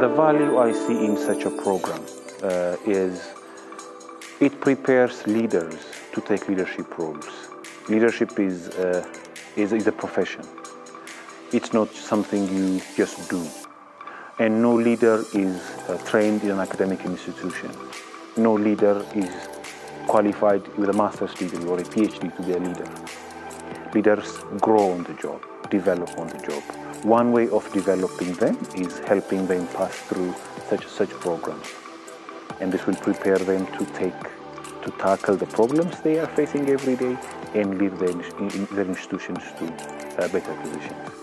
The value I see in such a program uh, is it prepares leaders to take leadership roles. Leadership is, uh, is, is a profession. It's not something you just do. And no leader is uh, trained in an academic institution. No leader is qualified with a master's degree or a PhD to be a leader. Leaders grow on the job, develop on the job. One way of developing them is helping them pass through such such programs. And this will prepare them to take to tackle the problems they are facing every day and lead their, their institutions to uh, better positions.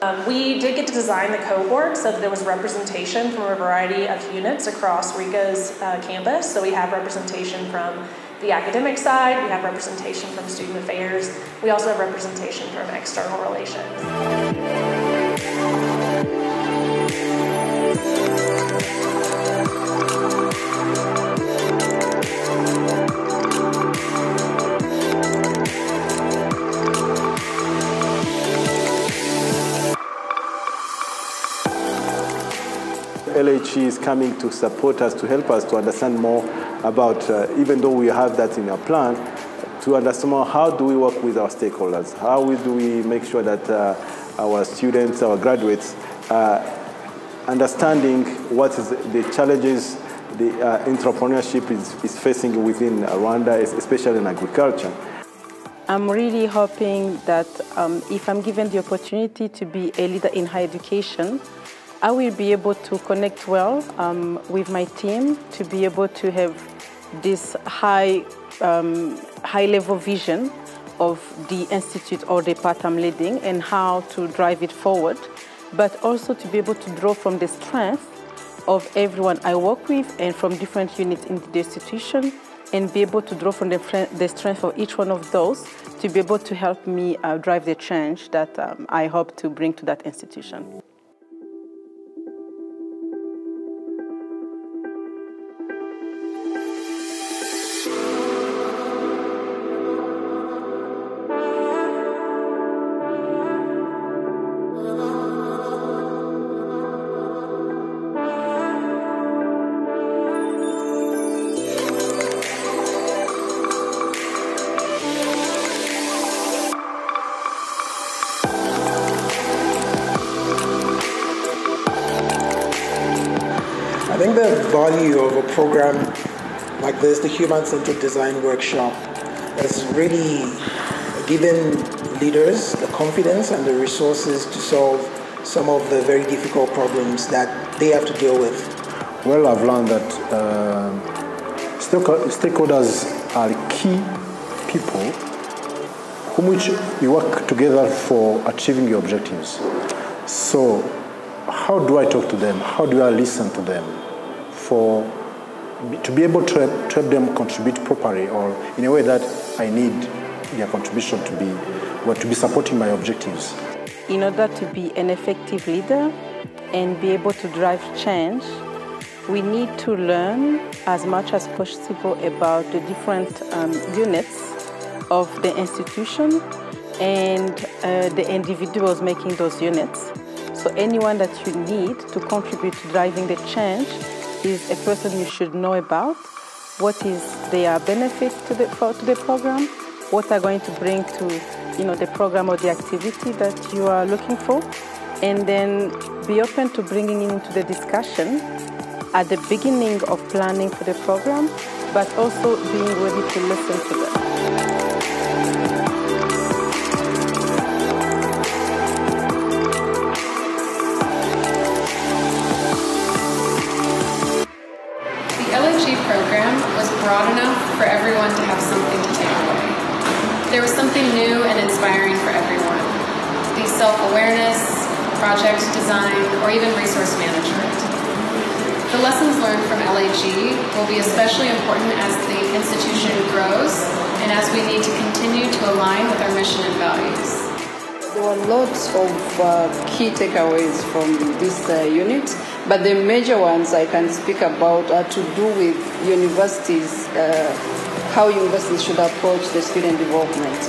Um, we did get to design the cohort so that there was representation from a variety of units across RICA's uh, campus. So we have representation from the academic side, we have representation from student affairs, we also have representation from external relations. LHE is coming to support us, to help us to understand more about, uh, even though we have that in our plan, to understand how do we work with our stakeholders? How do we make sure that uh, our students, our graduates, uh, understanding what is the challenges the uh, entrepreneurship is, is facing within Rwanda, especially in agriculture. I'm really hoping that um, if I'm given the opportunity to be a leader in higher education, I will be able to connect well um, with my team to be able to have this high, um, high level vision of the institute or the part I'm leading and how to drive it forward, but also to be able to draw from the strength of everyone I work with and from different units in the institution and be able to draw from the, the strength of each one of those to be able to help me uh, drive the change that um, I hope to bring to that institution. The value of a program like this, the Human Centered Design Workshop, has really given leaders the confidence and the resources to solve some of the very difficult problems that they have to deal with. Well, I've learned that uh, stakeholders are key people whom which you work together for achieving your objectives. So, how do I talk to them? How do I listen to them? For to be able to help, to help them contribute properly or in a way that I need their contribution to be well, to be supporting my objectives. In order to be an effective leader and be able to drive change, we need to learn as much as possible about the different um, units of the institution and uh, the individuals making those units. So anyone that you need to contribute to driving the change is a person you should know about. What is their benefit to the, for, to the program? What are going to bring to you know, the program or the activity that you are looking for? And then be open to bringing into the discussion at the beginning of planning for the program, but also being ready to listen to them. There was something new and inspiring for everyone. Be self-awareness, project design, or even resource management. The lessons learned from LHE will be especially important as the institution grows and as we need to continue to align with our mission and values. There were lots of uh, key takeaways from this uh, unit, but the major ones I can speak about are to do with universities, uh, how universities should approach the student development.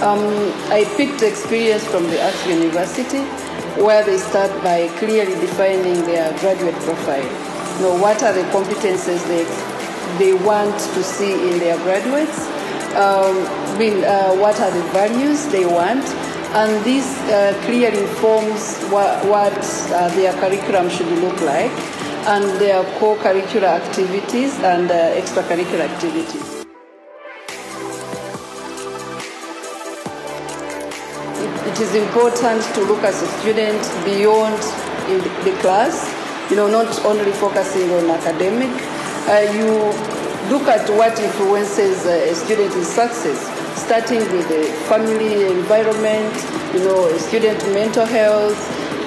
Um, I picked experience from the Ashesi University, where they start by clearly defining their graduate profile. You know, what are the competences they, they want to see in their graduates? Um, mean, uh, what are the values they want? And this uh, clearly informs what, uh, their curriculum should look like and their co-curricular activities and uh, extracurricular activities. It is important to look as a student beyond in the class, you know, not only focusing on academic. Uh, you look at what influences a student's success, starting with the family environment, you know, student mental health,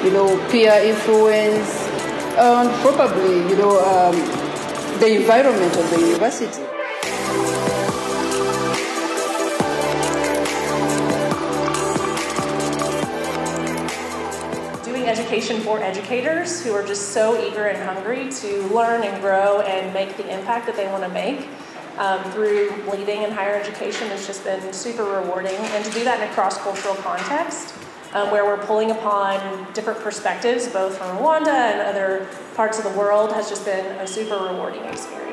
you know, peer influence, and probably, you know, um, the environment of the university. Education for educators who are just so eager and hungry to learn and grow and make the impact that they want to make um, through leading in higher education has just been super rewarding. And to do that in a cross cultural context, um, where we're pulling upon different perspectives, both from Rwanda and other parts of the world, has just been a super rewarding experience.